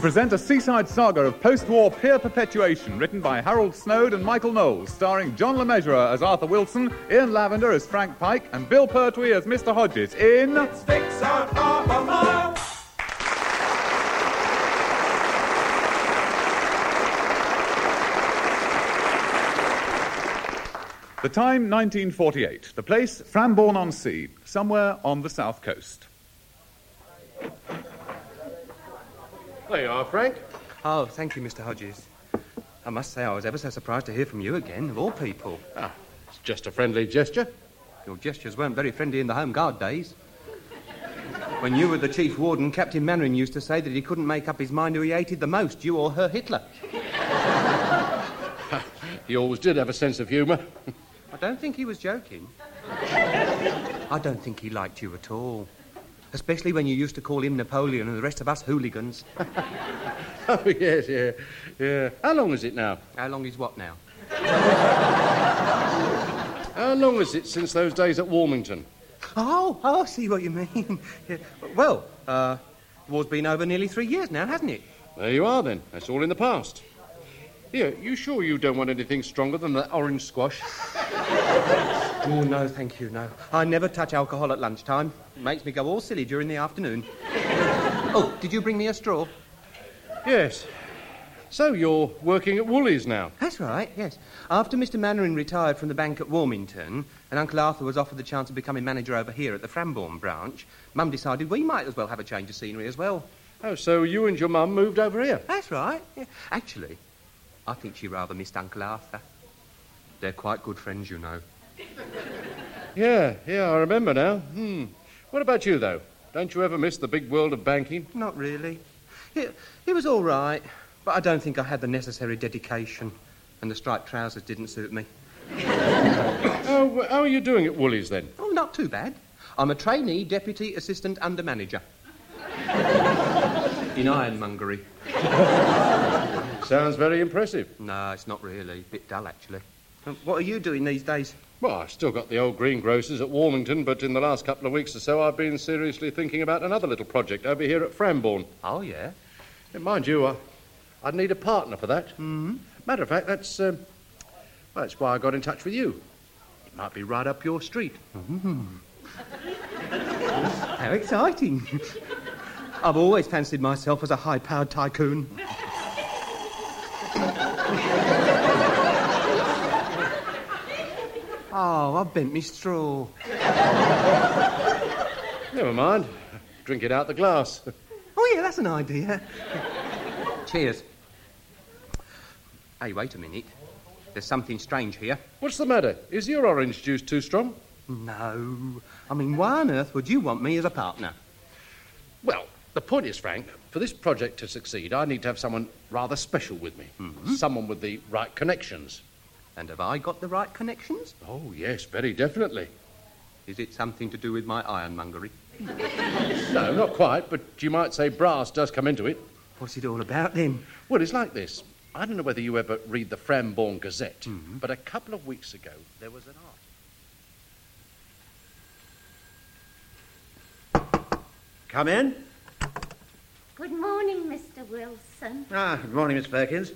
present a seaside saga of post-war pier perpetuation, written by Harold Snoad and Michael Knowles, starring John Le Mesurier as Arthur Wilson, Ian Lavender as Frank Pike, and Bill Pertwee as Mr. Hodges in... Half a mile. The time, 1948. The place, Frambourne-on-Sea, somewhere on the south coast. There you are, Frank. Oh, thank you, Mr. Hodges. I must say I was ever so surprised to hear from you again, of all people. Ah, it's just a friendly gesture. Your gestures weren't very friendly in the Home Guard days. When you were the chief warden, Captain Mannering used to say that he couldn't make up his mind who he hated the most, you or Herr Hitler. He always did have a sense of humour. I don't think he was joking. I don't think he liked you at all. Especially when you used to call him Napoleon and the rest of us hooligans. oh, yes, yeah, yeah. How long is it now? How long is what now? How long is it since those days at Warmington? Oh, oh, I see what you mean. Yeah. Well, uh, the war's been over nearly three years now, hasn't it? There you are, then. That's all in the past. Here, you sure you don't want anything stronger than that orange squash? Oh, no, thank you, no. I never touch alcohol at lunchtime. It makes me go all silly during the afternoon. oh, did you bring me a straw? Yes. So you're working at Woolies now? That's right, yes. After Mr. Mannering retired from the bank at Warmington and Uncle Arthur was offered the chance of becoming manager over here at the Frambourne branch, Mum decided we might as well have a change of scenery as well. Oh, so you and your mum moved over here? That's right. Yeah. Actually, I think she rather missed Uncle Arthur. They're quite good friends, you know. Yeah, yeah, I remember now. Hmm. What about you, though? Don't you ever miss the big world of banking? Not really. It, it was all right, but I don't think I had the necessary dedication, and the striped trousers didn't suit me. Oh, how are you doing at Woolies then? Oh, not too bad. I'm a trainee deputy assistant under manager. In ironmongery. Sounds very impressive. No, it's not really. A Bit dull, actually. What are you doing these days? Well, I've still got the old greengrocers at Warmington, but in the last couple of weeks or so, I've been seriously thinking about another little project over here at Frambourne. Oh, yeah? And mind you, I, I'd need a partner for that. Mm-hmm. Matter of fact, that's um, well, that's why I got in touch with you. It might be right up your street. How exciting. I've always fancied myself as a high powered tycoon. Oh, I've bent me straw. Never mind. Drink it out the glass. Oh, yeah, that's an idea. Cheers. Hey, wait a minute. There's something strange here. What's the matter? Is your orange juice too strong? No. I mean, why on earth would you want me as a partner? Well, the point is, Frank, for this project to succeed, I need to have someone rather special with me. Mm-hmm. Someone with the right connections. And have I got the right connections? Oh, yes, very definitely. Is it something to do with my ironmongery? No, not quite, but you might say brass does come into it. What's it all about then? Well, it's like this. I don't know whether you ever read the Frambourne Gazette, but a couple of weeks ago there was an article. Come in. Good morning, Mr. Wilson. Ah, good morning, Miss Perkins.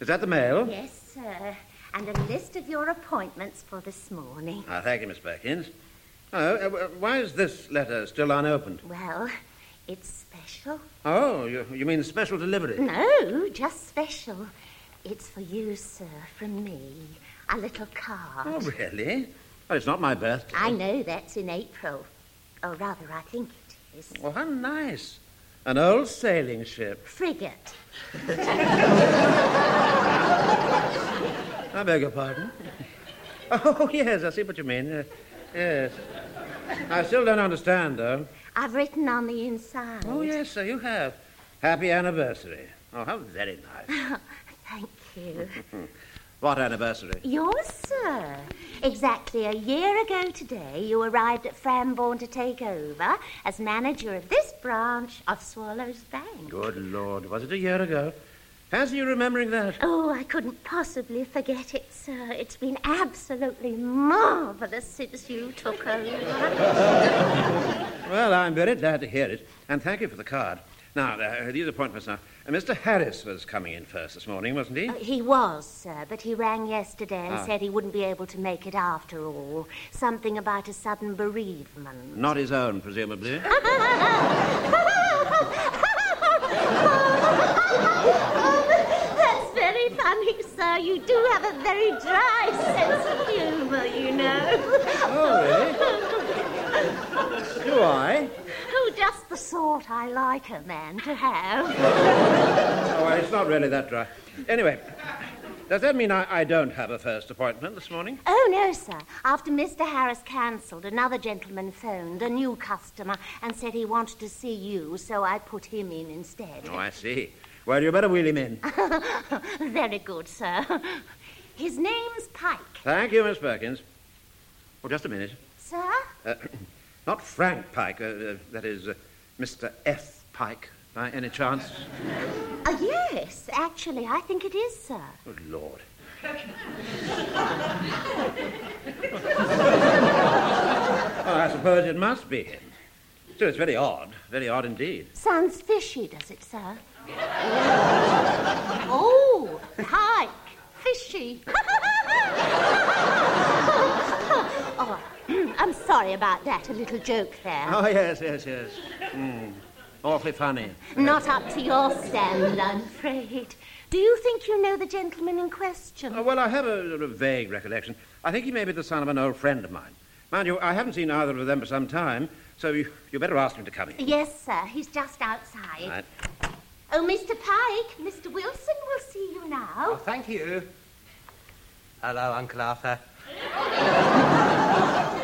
Is that the mail? Yes, sir. And a list of your appointments for this morning. Ah, thank you, Miss Perkins. Oh, uh, why is this letter still unopened? Well, it's special. Oh, you, you mean special delivery? No, just special. It's for you, sir, from me. A little card. Oh, really? Well, it's not my birthday. I know that's in April. Or rather, I think it is. Oh, how nice. An old sailing ship. Frigate. I beg your pardon. Oh, yes, I see what you mean. Uh, yes. I still don't understand, though. I've written on the inside. Oh, yes, sir, you have. Happy anniversary. Oh, how very nice. Thank you. What anniversary? Yours, sir. Exactly a year ago today, you arrived at Frambourne to take over as manager of this branch of Swallows Bank. Good Lord, was it a year ago? Fancy you remembering that. Oh, I couldn't possibly forget it, sir. It's been absolutely marvellous since you took over. Well, I'm very glad to hear it, and thank you for the card. Now, uh, these appointments now. Uh, Mr. Harris was coming in first this morning, wasn't he? Uh, he was, sir, but he rang yesterday and Ah. said he wouldn't be able to make it after all. Something about a sudden bereavement. Not his own, presumably. That's very funny, sir. You do have a very dry sense of humour, you know. oh, really? Do I? Oh, just the sort I like a man to have. Oh, well, it's not really that dry. Anyway, does that mean I, I don't have a first appointment this morning? Oh, no, sir. After Mr. Harris cancelled, another gentleman phoned, a new customer, and said he wanted to see you, so I put him in instead. Oh, I see. Well, you better wheel him in. Very good, sir. His name's Pike. Thank you, Miss Perkins. Oh, just a minute. Sir? Uh, not Frank Pike, uh, uh, that is uh, Mr. F. Pike, by any chance? Uh, yes, actually, I think it is, sir. Good Lord. oh, I suppose it must be him. Still, it's very odd. Very odd indeed. Sounds fishy, does it, sir? oh, Pike. Fishy. oh, I'm sorry about that. A little joke there. Oh, yes, yes, yes. Mm. Awfully funny. Not up to your standard, I'm afraid. Do you think you know the gentleman in question? Oh, well, I have a, sort of vague recollection. I think he may be the son of an old friend of mine. Mind you, I haven't seen either of them for some time, so you, you better ask him to come in. Yes, sir. He's just outside. Right. Oh, Mr. Pike, Mr. Wilson will see you now. Oh, now. thank you. Hello, Uncle Arthur.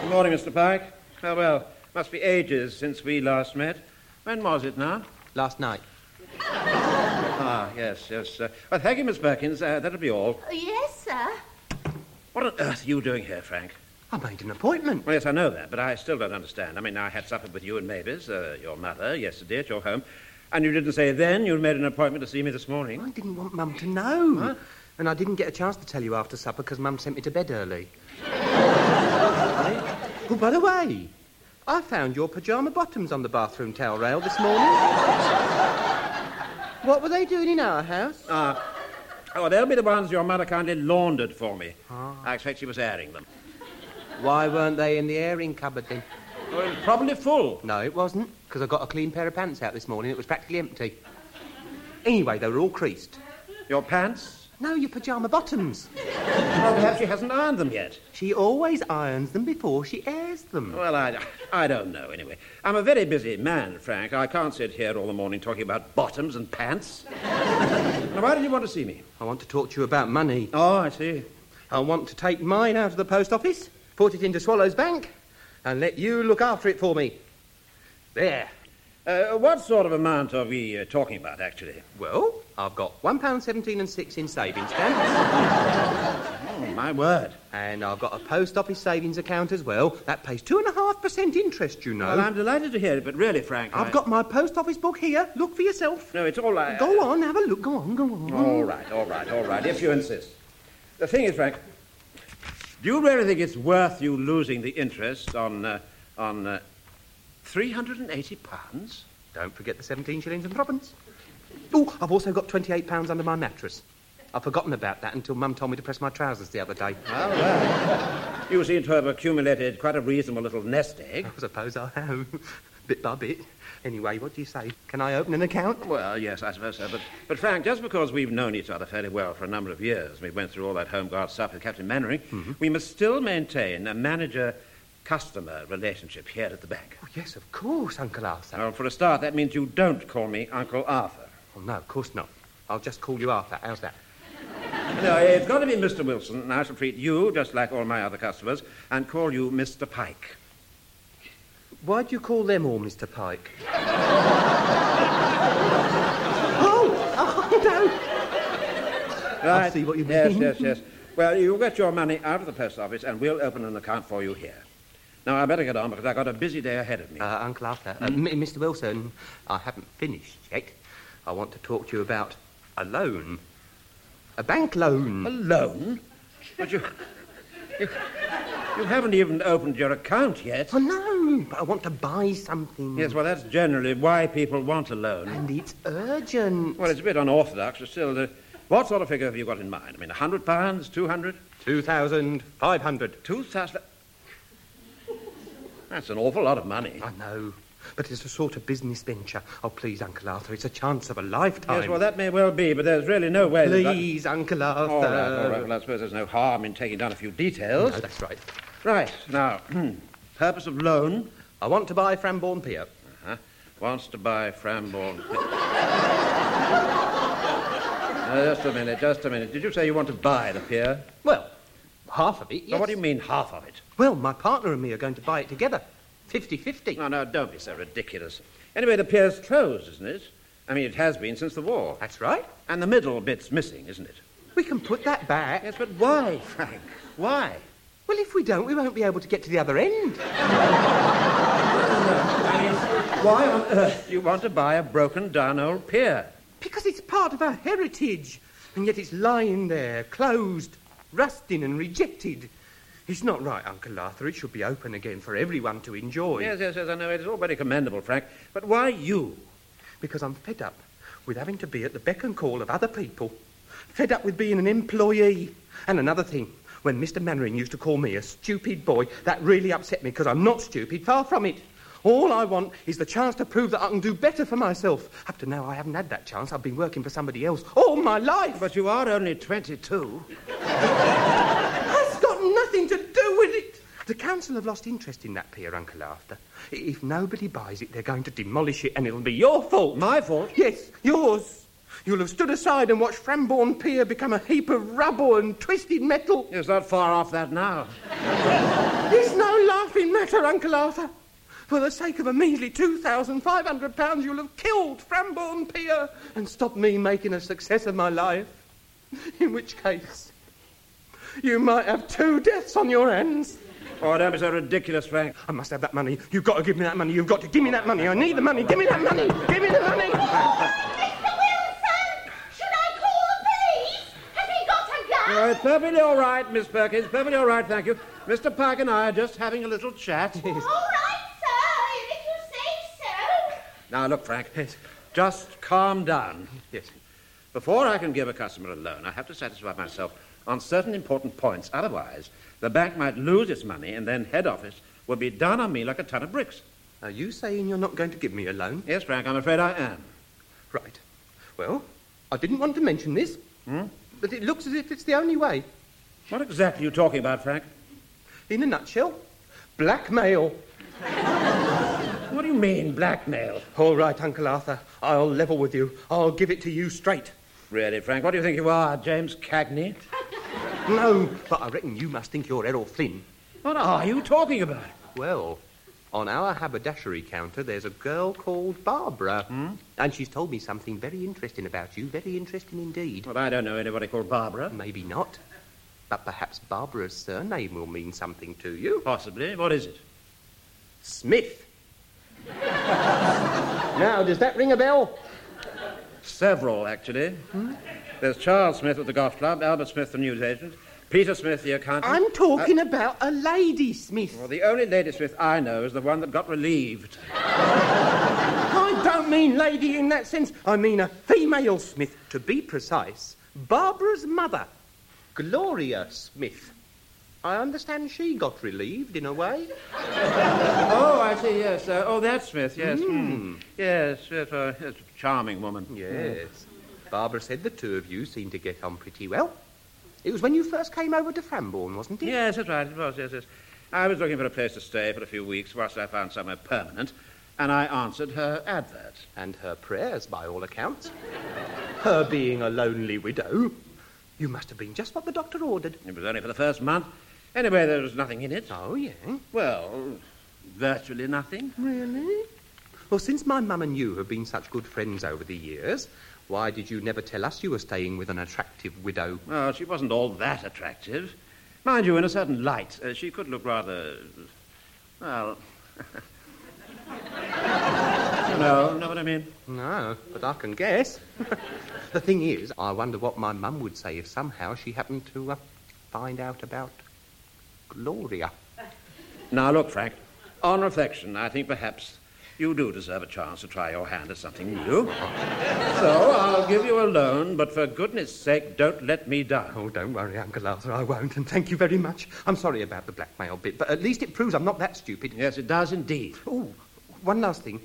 Good morning, Mr. Pike. Oh, well, must be ages since we last met. When was it now? Last night. Ah, yes, yes. Uh, well, thank you, Miss Perkins. Uh, that'll be all. Oh, yes, sir. What on earth are you doing here, Frank? I made an appointment. Well, yes, I know that, but I still don't understand. I mean, I had supper with you and Mavis, uh, your mother, yesterday at your home, and you didn't say then you'd made an appointment to see me this morning. I didn't want Mum to know. And I didn't get a chance to tell you after supper because Mum sent me to bed early. oh, by the way, I found your pyjama bottoms on the bathroom towel rail this morning. what were they doing in our house? Ah, oh, they'll be the ones your mother kindly laundered for me. I expect she was airing them. Why weren't they in the airing cupboard then? Well, probably full. No, it wasn't, because I got a clean pair of pants out this morning. It was practically empty. Anyway, they were all creased. Your pants? No, your pyjama bottoms. Well, perhaps she hasn't ironed them yet. She always irons them before she airs them. Well, I, I don't know, anyway. I'm a very busy man, Frank. I can't sit here all the morning talking about bottoms and pants. now, why did you want to see me? I want to talk to you about money. Oh, I see. I want to take mine out of the post office, put it into Swallow's Bank, and let you look after it for me. There. Uh, what sort of amount are we uh, talking about, actually? Well, I've got one pound seventeen and six in savings Oh, my word. and I've got a post office savings account as well. That pays two and a half percent interest, you know. Well, I'm delighted to hear it, but really, Frank, I've I- got my post office book here. Look for yourself. No, it's all right. Go on, have a look. Go on, go on. All right, all right, all right, if you insist. The thing is, Frank, do you really think it's worth you losing the interest on, uh, on uh, 380 pounds? Don't forget the 17 shillings and threepence. Oh, I've also got 28 pounds under my mattress. I've forgotten about that until Mum told me to press my trousers the other day. Well, well, you seem to have accumulated quite a reasonable little nest egg. I suppose I have, bit by bit. Anyway, what do you say? Can I open an account? Well, yes, I suppose so. But, but Frank, just because we've known each other fairly well for a number of years, we went through all that home guard stuff with Captain Mannering, mm-hmm. we must still maintain a manager-customer relationship here at the bank. Oh, yes, of course, Uncle Arthur. Well, for a start, that means you don't call me Uncle Arthur. Oh, no, of course not. I'll just call you Arthur. How's that? No, it's got to be Mr. Wilson, and I shall treat you just like all my other customers and call you Mr. Pike. Why do you call them all Mr. Pike? oh, oh, no. Right. I see what you mean. yes, yes. Yes. Well, you'll get your money out of the post office, and we'll open an account for you here. Now, I better get on because I've got a busy day ahead of me. Uh, Uncle Arthur, uh, Mr. Wilson, I haven't finished yet. I want to talk to you about a loan. A bank loan. A loan? But you, you... You haven't even opened your account yet. Oh, no, but I want to buy something. Yes, well, that's generally why people want a loan. And it's urgent. Well, it's a bit unorthodox, but still, uh, what sort of figure have you got in mind? I mean, a hundred pounds, two hundred, 2,500. two thousand. That's an awful lot of money. I know. But it's a sort of business venture. Oh, please, Uncle Arthur, it's a chance of a lifetime. Yes, well, that may well be, but there's really no way. that- Please, Uncle Arthur. All right, all right. Well, I suppose there's no harm in taking down a few details. No, that's right. Right, now, hmm, purpose of loan. I want to buy Frambourne Pier. Uh-huh. Wants to buy Frambourne. Uh, just a minute, just a minute. Did you say you want to buy the pier? Well, half of it, yes. Now, what do you mean, half of it? Well, my partner and me are going to buy it together. 50-50. No, no, don't be so ridiculous. Anyway, the pier's closed, isn't it? I mean, it has been since the war. That's right. And the middle bit's missing, isn't it? We can put that back. Yes, but why, Frank? Why? Well, if we don't, we won't be able to get to the other end. Why on earth do you want to buy a broken down old pier? Because it's part of our heritage. And yet it's lying there, closed, rusting and rejected. It's not right, Uncle Arthur. It should be open again for everyone to enjoy. Yes, yes, yes, I know. It's all very commendable, Frank. But why you? Because I'm fed up with having to be at the beck and call of other people. Fed up with being an employee. And another thing, when Mr. Mannering used to call me a stupid boy, that really upset me because I'm not stupid, far from it. All I want is the chance to prove that I can do better for myself. Up to now, I haven't had that chance. I've been working for somebody else all my life. But you are only 22. That's got nothing to do with it. The council have lost interest in that pier, Uncle Arthur. If nobody buys it, they're going to demolish it, and it'll be your fault. My fault? Yes, yours. You'll have stood aside and watched Frambourne Pier become a heap of rubble and twisted metal. It's not far off that now. It's no laughing matter, Uncle Arthur. For the sake of a measly £2,500, you'll have killed Frambourne Pier and stopped me making a success of my life. In which case, you might have two deaths on your hands. Oh, don't be so ridiculous, Frank. I must have that money. You've got to give me that money. You've got to give me that money. I need the money. Give me that money. Give me the money. Mr. Wilson! Should I call the police? Has he got a gun? Oh, it's perfectly all right, Miss Perkins. Perfectly all right, thank you. Mr. Pike and I are just having a little chat. All Now, look, Frank. Yes. Just calm down. Yes. Before I can give a customer a loan, I have to satisfy myself on certain important points. Otherwise, the bank might lose its money, and then head office will be down on me like a ton of bricks. Are you saying you're not going to give me a loan? Yes, Frank, I'm afraid I am. Right. Well, I didn't want to mention this, hmm? but it looks as if it's the only way. What exactly are you talking about, Frank? In a nutshell, blackmail. What do you mean, blackmail? All right, Uncle Arthur. I'll level with you. I'll give it to you straight. Really, Frank, what do you think you are, James Cagney? No, but I reckon you must think you're Errol Flynn. What are you talking about? Well, on our haberdashery counter, there's a girl called Barbara. Hmm? And she's told me something very interesting about you. Very interesting indeed. Well, I don't know anybody called Barbara. Maybe not. But perhaps Barbara's surname will mean something to you. Possibly. What is it? Smith. now, does that ring a bell? Several, actually. Hmm? There's Charles Smith at the golf club, Albert Smith, the newsagent, Peter Smith, the accountant. I'm talking uh, about a lady, Smith. Well, the only Lady Smith I know is the one that got relieved. I don't mean lady in that sense. I mean a female Smith. To be precise, Barbara's mother, Gloria Smith. I understand she got relieved in a way. Oh, I see, yes. Uh, oh, that's Smith, yes. Hmm. Yes, yes, uh, yes, a charming woman. Yes. Barbara said the two of you seemed to get on pretty well. It was when you first came over to Frambourne, wasn't it? Yes, that's right, it was, yes, yes. I was looking for a place to stay for a few weeks whilst I found somewhere permanent, and I answered her advert. And her prayers, by all accounts. Her being a lonely widow. You must have been just what the doctor ordered. It was only for the first month. Anyway, there was nothing in it. Oh, yeah. Well, virtually nothing. Really? Well, since my mum and you have been such good friends over the years, why did you never tell us you were staying with an attractive widow? Well, she wasn't all that attractive. Mind you, in a certain light, uh, she could look rather. Well. you know, know what I mean? No, but I can guess. the thing is, I wonder what my mum would say if somehow she happened to uh, find out about Gloria. Now, look, Frank, On reflection, I think perhaps you do deserve a chance to try your hand at something new. so I'll give you a loan, but for goodness sake, don't let me down. Oh, don't worry, Uncle Arthur, I won't, and thank you very much. I'm sorry about the blackmail bit, but at least it proves I'm not that stupid. Yes, it does indeed. Oh, one last thing.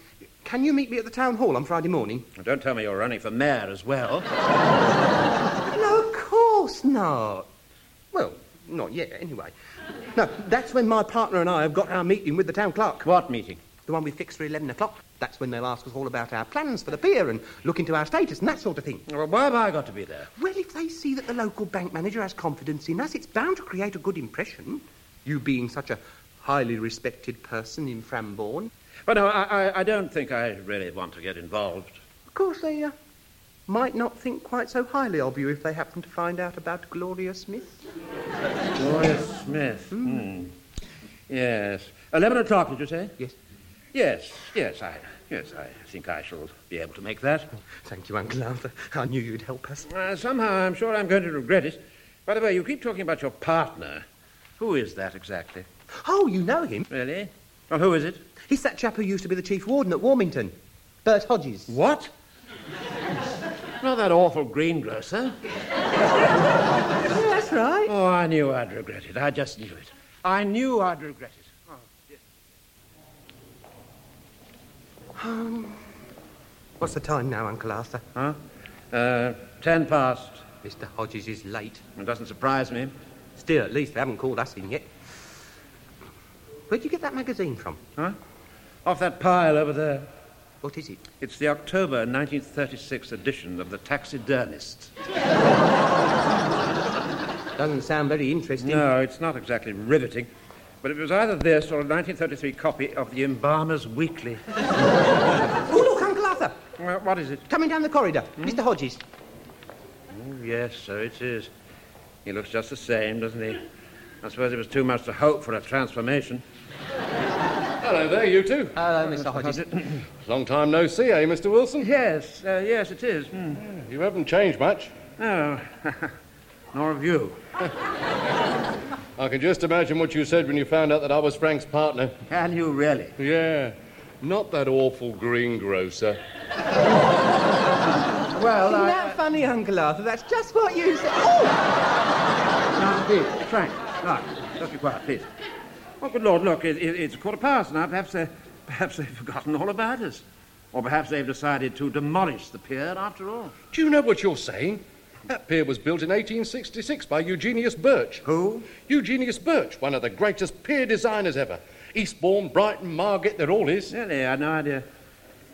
Can you meet me at the town hall on Friday morning? Don't tell me you're running for mayor as well. No, of course not. Well, not yet, anyway. No, that's when my partner and I have got our meeting with the town clerk. What meeting? The one we fixed for 11 o'clock. That's when they'll ask us all about our plans for the pier and look into our status and that sort of thing. Well, why have I got to be there? Well, if they see that the local bank manager has confidence in us, it's bound to create a good impression. You being such a highly respected person in Frambourne. Well, no, I, I, I don't think I really want to get involved. Of course, they uh, might not think quite so highly of you if they happen to find out about Gloria Smith. Gloria Smith. Hmm. Yes. Eleven o'clock, did you say? Yes. Yes, yes, I, yes, I think I shall be able to make that. Thank you, Uncle Arthur. I knew you'd help us. Uh, somehow, I'm sure I'm going to regret it. By the way, you keep talking about your partner. Who is that exactly? Oh, you know him. Really? Well, who is it? He's that chap who used to be the chief warden at Warmington. Bert Hodges. What? Not that awful greengrocer. Yeah, that's right. Oh, I knew I'd regret it. I just knew it. I knew I'd regret it. oh Um What's the time now, Uncle Arthur? Huh? Uh, ten past. Mr. Hodges is late. It doesn't surprise me. Still, at least they haven't called us in yet. Where'd you get that magazine from? Huh? Off that pile over there. What is it? It's the October 1936 edition of the Taxidermist. Doesn't sound very interesting. No, it's not exactly riveting. But it was either this or a 1933 copy of the Embalmer's Weekly. Oh, look, Uncle Arthur. Well, what is it? Coming down the corridor. Hmm? Mr. Hodges. Oh, yes, so it is. He looks just the same, doesn't he? I suppose it was too much to hope for a transformation. Hello there, you two. Hello, Mr. Hodges. Long time no see, eh, Mr. Wilson? Yes, uh, yes, it is. Hmm. You haven't changed much. No, nor have you. I can just imagine what you said when you found out that I was Frank's partner. Can you really? Yeah, not that awful greengrocer. Well, Isn't I... that funny, Uncle Arthur? That's just what you said. Oh! Now, please, Frank, right, just be quiet, please. Oh, good Lord, look, it, it, it's a quarter past now. Perhaps, they, perhaps they've forgotten all about us. Or perhaps they've decided to demolish the pier after all. Do you know what you're saying? That pier was built in 1866 by Eugenius Birch. Who? Eugenius Birch, one of the greatest pier designers ever. Eastbourne, Brighton, Margate, they're all his. Really, I had no idea.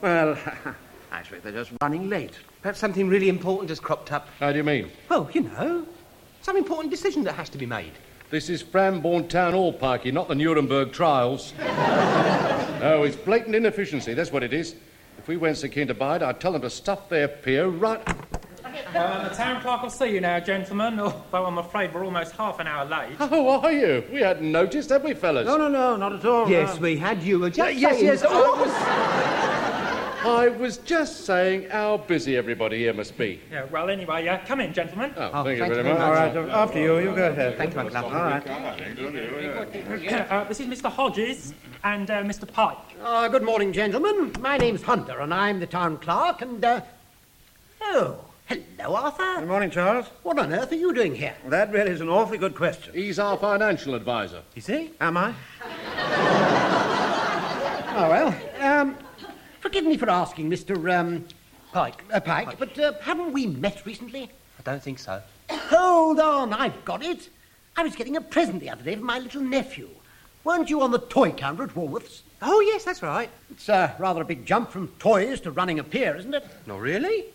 Well, I expect they're just running late. Perhaps something really important has cropped up. How do you mean? Well, you know, some important decision that has to be made. This is Frambourne Town Hall, Pikey, not the Nuremberg trials. no, it's blatant inefficiency, that's what it is. If we went so keen to buy it, I'd tell them to stuff their pier right... Uh, the town clerk will see you now, gentlemen, although I'm afraid we're almost half an hour late. How are you? We hadn't noticed, had we, fellas? No, no, no, not at all. Yes, no. we had. You were just yes, saying- yes, I was... I was just saying how busy everybody here must be. Yeah, well, anyway, uh, come in, gentlemen. Oh, Oh, thank you thank very you much. All right, after you. You go ahead. Thank you, Uncle All right. Uh, this is Mr. Hodges and uh, Mr. Pike. Uh, good morning, gentlemen. My name's Hunter, and I'm the town clerk, and, uh... Oh, hello, Arthur. Good morning, Charles. What on earth are you doing here? That really is an awfully good question. He's our financial advisor. You see? Am I? Oh, well. Forgive me for asking, Mr. Um... Pike. Uh, Pike, but uh, haven't we met recently? I don't think so. Hold on, I've got it. I was getting a present the other day for my little nephew. Weren't you on the toy counter at Woolworths? Oh, yes, that's right. It's uh, rather a big jump from toys to running a pier, isn't it? Not really.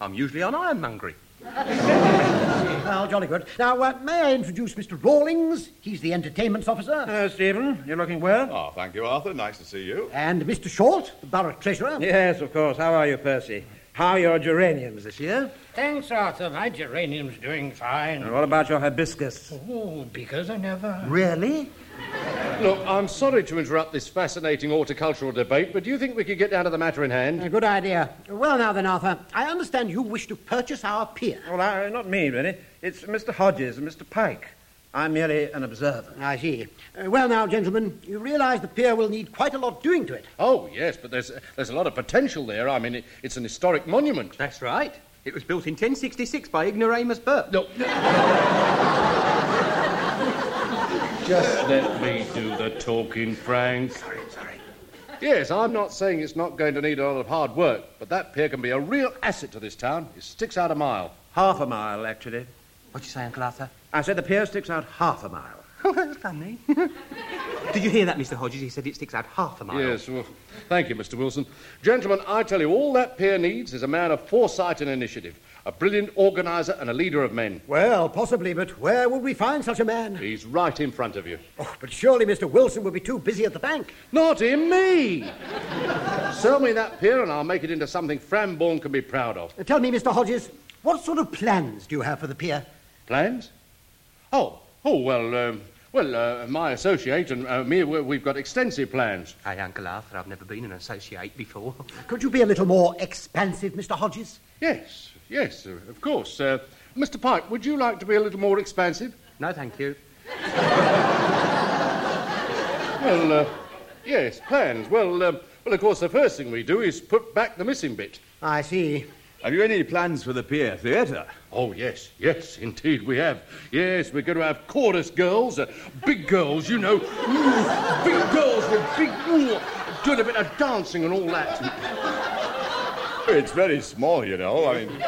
I'm usually on ironmongery. Well, jolly good. Now, uh, may I introduce Mr. Rawlings? He's the entertainments officer. Uh, Stephen, you're looking well? Oh, thank you, Arthur. Nice to see you. And Mr. Short, the borough treasurer. Yes, of course. How are you, Percy? How are your geraniums this year? Thanks, Arthur. My geranium's doing fine. And what about your hibiscus? Oh, because I never. Really? Look, I'm sorry to interrupt this fascinating horticultural debate, but do you think we could get down to the matter in hand? A good idea. Well, now then, Arthur, I understand you wish to purchase our pier. Well, I, not me, really. It's Mr. Hodges and Mr. Pike. I'm merely an observer. I see. Uh, well, now, gentlemen, you realise the pier will need quite a lot doing to it. Oh, yes, but there's, there's a lot of potential there. I mean, it, it's an historic monument. That's right. It was built in 1066 by Ignoramus Burke. No. Just let me do the talking, Frank. Sorry, sorry. Yes, I'm not saying it's not going to need a lot of hard work, but that pier can be a real asset to this town. It sticks out a mile. Half a mile, actually. What'd you say, Uncle Arthur? I said the pier sticks out half a mile. Oh, that's funny. Did you hear that, Mr. Hodges? He said it sticks out half a mile. Yes, well, thank you, Mr. Wilson. Gentlemen, I tell you, all that pier needs is a man of foresight and initiative, a brilliant organizer and a leader of men. Well, possibly, but where would we find such a man? He's right in front of you. Oh, but surely Mr. Wilson would be too busy at the bank. Not in me! Sell me that pier and I'll make it into something Frambourne can be proud of. Tell me, Mr. Hodges, what sort of plans do you have for the pier? Plans? Oh, oh, well, um, well, uh, my associate and uh, me, we- we've got extensive plans. Hey, Uncle Arthur, I've never been an associate before. Could you be a little more expansive, Mr. Hodges? Yes, yes, uh, of course. Uh, Mr. Pike, would you like to be a little more expansive? No, thank you. Well, uh, yes, plans. Well, um, well, of course, the first thing we do is put back the missing bit. I see. Have you any plans for the Pier Theatre? Oh, yes, yes, indeed we have. Yes, we're going to have chorus girls, uh, big girls, you know. Ooh, big girls with big, ooh, doing a bit of dancing and all that. It's very small, you know. I mean,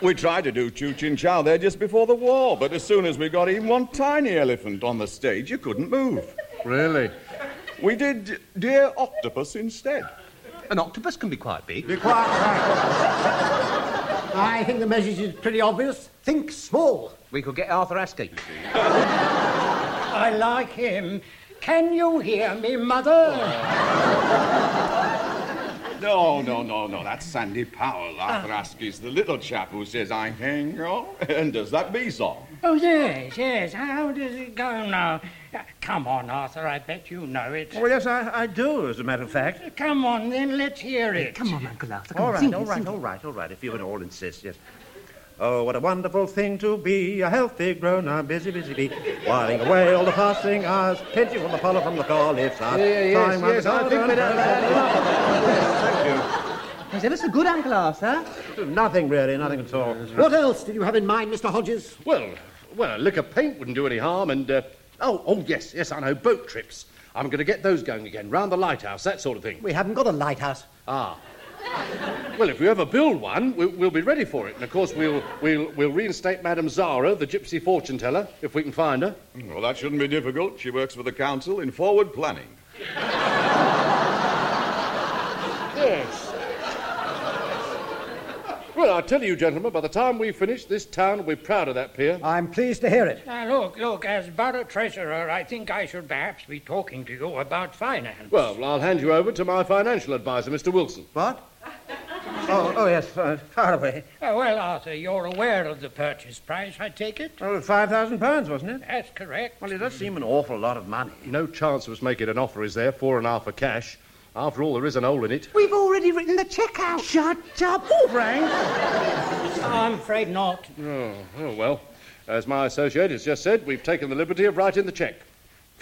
we tried to do Chu Chin Chow there just before the war, but as soon as we got even one tiny elephant on the stage, you couldn't move. Really? We did Dear Octopus instead. An octopus can be quite big. Be quiet, Frank. I think the message is pretty obvious. Think small. We could get Arthur Askey. I like him. Can you hear me, Mother? No, no, no, no. That's Sandy Powell. Arthur Askey's the little chap who says, I hang on, and does that bee song. Oh, yes, yes. How does it go now? Uh, Come on, Arthur. I bet you know it. Well, yes, I, I do, as a matter of fact. Come on, then. Let's hear it. Come on, Uncle Arthur. Come All on, right, sing all it, right, sing it. all right, all right, if you would all insist, yes. Oh, what a wonderful thing to be a healthy, grown-up, busy, busy bee, whiling away all the passing hours, plenty from the follow from the call lifts out. Time when the garden He's ever so good, Uncle Arthur. Nothing really, nothing at all. What else did you have in mind, Mr. Hodges? Well, well, a lick of paint wouldn't do any harm, and, uh, oh, oh, yes, yes, I know, boat trips. I'm going to get those going again, round the lighthouse, that sort of thing. We haven't got a lighthouse. Ah. Well, if we ever build one, we'll, we'll be ready for it. And of course, we'll, we'll, we'll reinstate Madame Zara, the gypsy fortune teller, if we can find her. Well, that shouldn't be difficult. She works for the council in forward planning. Yes. Well, I tell you, gentlemen, by the time we finish, this town will be proud of that pier. I'm pleased to hear it. Now, look, look, as borough treasurer, I think I should perhaps be talking to you about finance. Well, I'll hand you over to my financial advisor, Mr. Wilson. What? Oh, oh yes, uh, far, far away. Oh, uh, well, Arthur, you're aware of the purchase price, I take it? Oh, five thousand pounds, wasn't it? That's correct. Well, it does seem an awful lot of money. No chance of us making an offer, is there? Four and a half for cash. After all, there is an hole in it. We've already written the cheque out. Shut up, Frank. I'm afraid not. Oh, oh, well. As my associate has just said, we've taken the liberty of writing the cheque.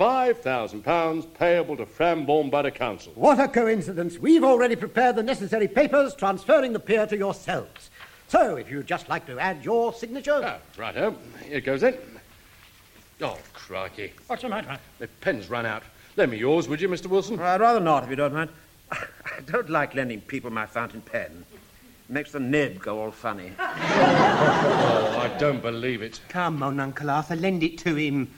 £5,000 payable to Frambourne Borough Council. What a coincidence. We've already prepared the necessary papers transferring the pier to yourselves. So, if you'd just like to add your signature. Ah, righto. Here it goes then. Oh, crikey. What's the matter? The pen's run out. Lend me yours, would you, Mr. Wilson? Well, I'd rather not, if you don't mind. I don't like lending people my fountain pen. It Makes the nib go all funny. Oh, I don't believe it. Come on, Uncle Arthur, lend it to him.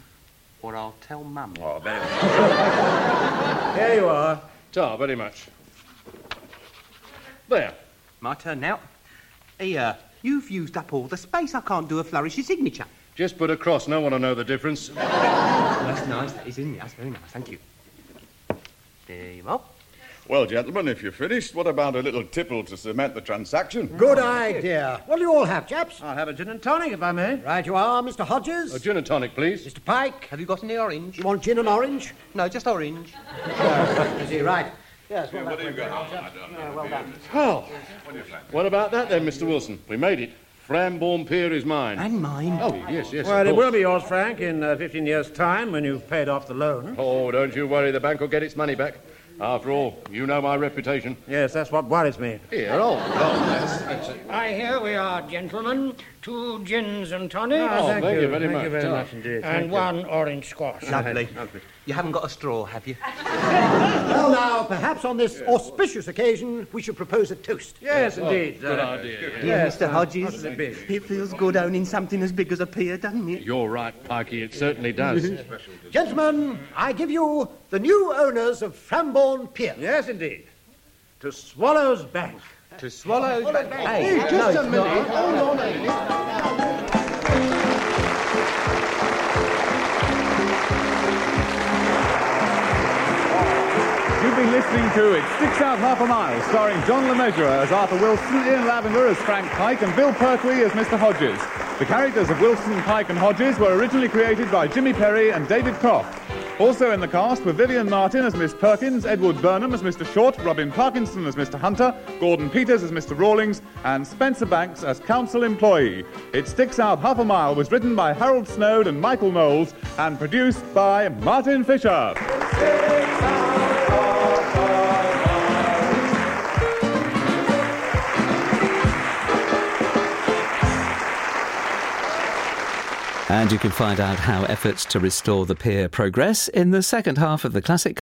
Or I'll tell Mum. Oh, very well. Here you are. Ta, very much. There. My turn now. Here, uh, you've used up all the space. I can't do a flourishy signature. Just put a cross. No one will know the difference. That's nice, that is, isn't it? That's very nice, thank you. There you are. Well, gentlemen, if you're finished, what about a little tipple to cement the transaction? Good idea. What'll you all have, chaps? I'll have a gin and tonic, if I may. Right you are, Mr. Hodges. A gin and tonic, please. Mr. Pike. Have you got any orange? You want gin and orange? No, just orange. Is he right? Yes, well, What that have you got? well, chaps. Well done. Oh, what about that then, Mr. Wilson? We made it. Frambourne Pier is mine. And mine. Oh, yes, yes. Well, of it will be yours, Frank, in uh, 15 years' time when you've paid off the loan. Oh, don't you worry. The bank will get its money back. After all, you know my reputation. Yes, that's what worries me. Here, oh, oh, that's, that's it. Aye, here we are, gentlemen. Two gins and tonics. Oh, thank you very thank much. you very Oh. much indeed. and one orange squash. Lovely. You haven't got a straw, have you? Well, now, perhaps on this auspicious occasion, we should propose a toast. Yes, indeed. Good Uh, idea. yeah. Dear Yes, Mr. uh, Hodges, what's it it feels good owning something as big as a pier, doesn't it? You're right, Pikey. It certainly does. Gentlemen, I give you the new owners of Frambourne Pier. Yes, indeed. To Swallow's Bank. To swallow... Hey, Just no, a minute. Hold on. You've been listening to It Sticks Out Half a Mile, starring John Le Mesurier as Arthur Wilson, Ian Lavender as Frank Pike, and Bill Pertwee as Mr. Hodges. The characters of Wilson, Pike, and Hodges were originally created by Jimmy Perry and David Croft. Also in the cast were Vivian Martin as Miss Perkins, Edward Burnham as Mr. Short, Robin Parkinson as Mr. Hunter, Gordon Peters as Mr. Rawlings, and Spencer Banks as council employee. It Sticks Out Half a Mile was written by Harold Snoad and Michael Knowles and produced by Martin Fisher. And you can find out how efforts to restore the pier progress in the second half of the classic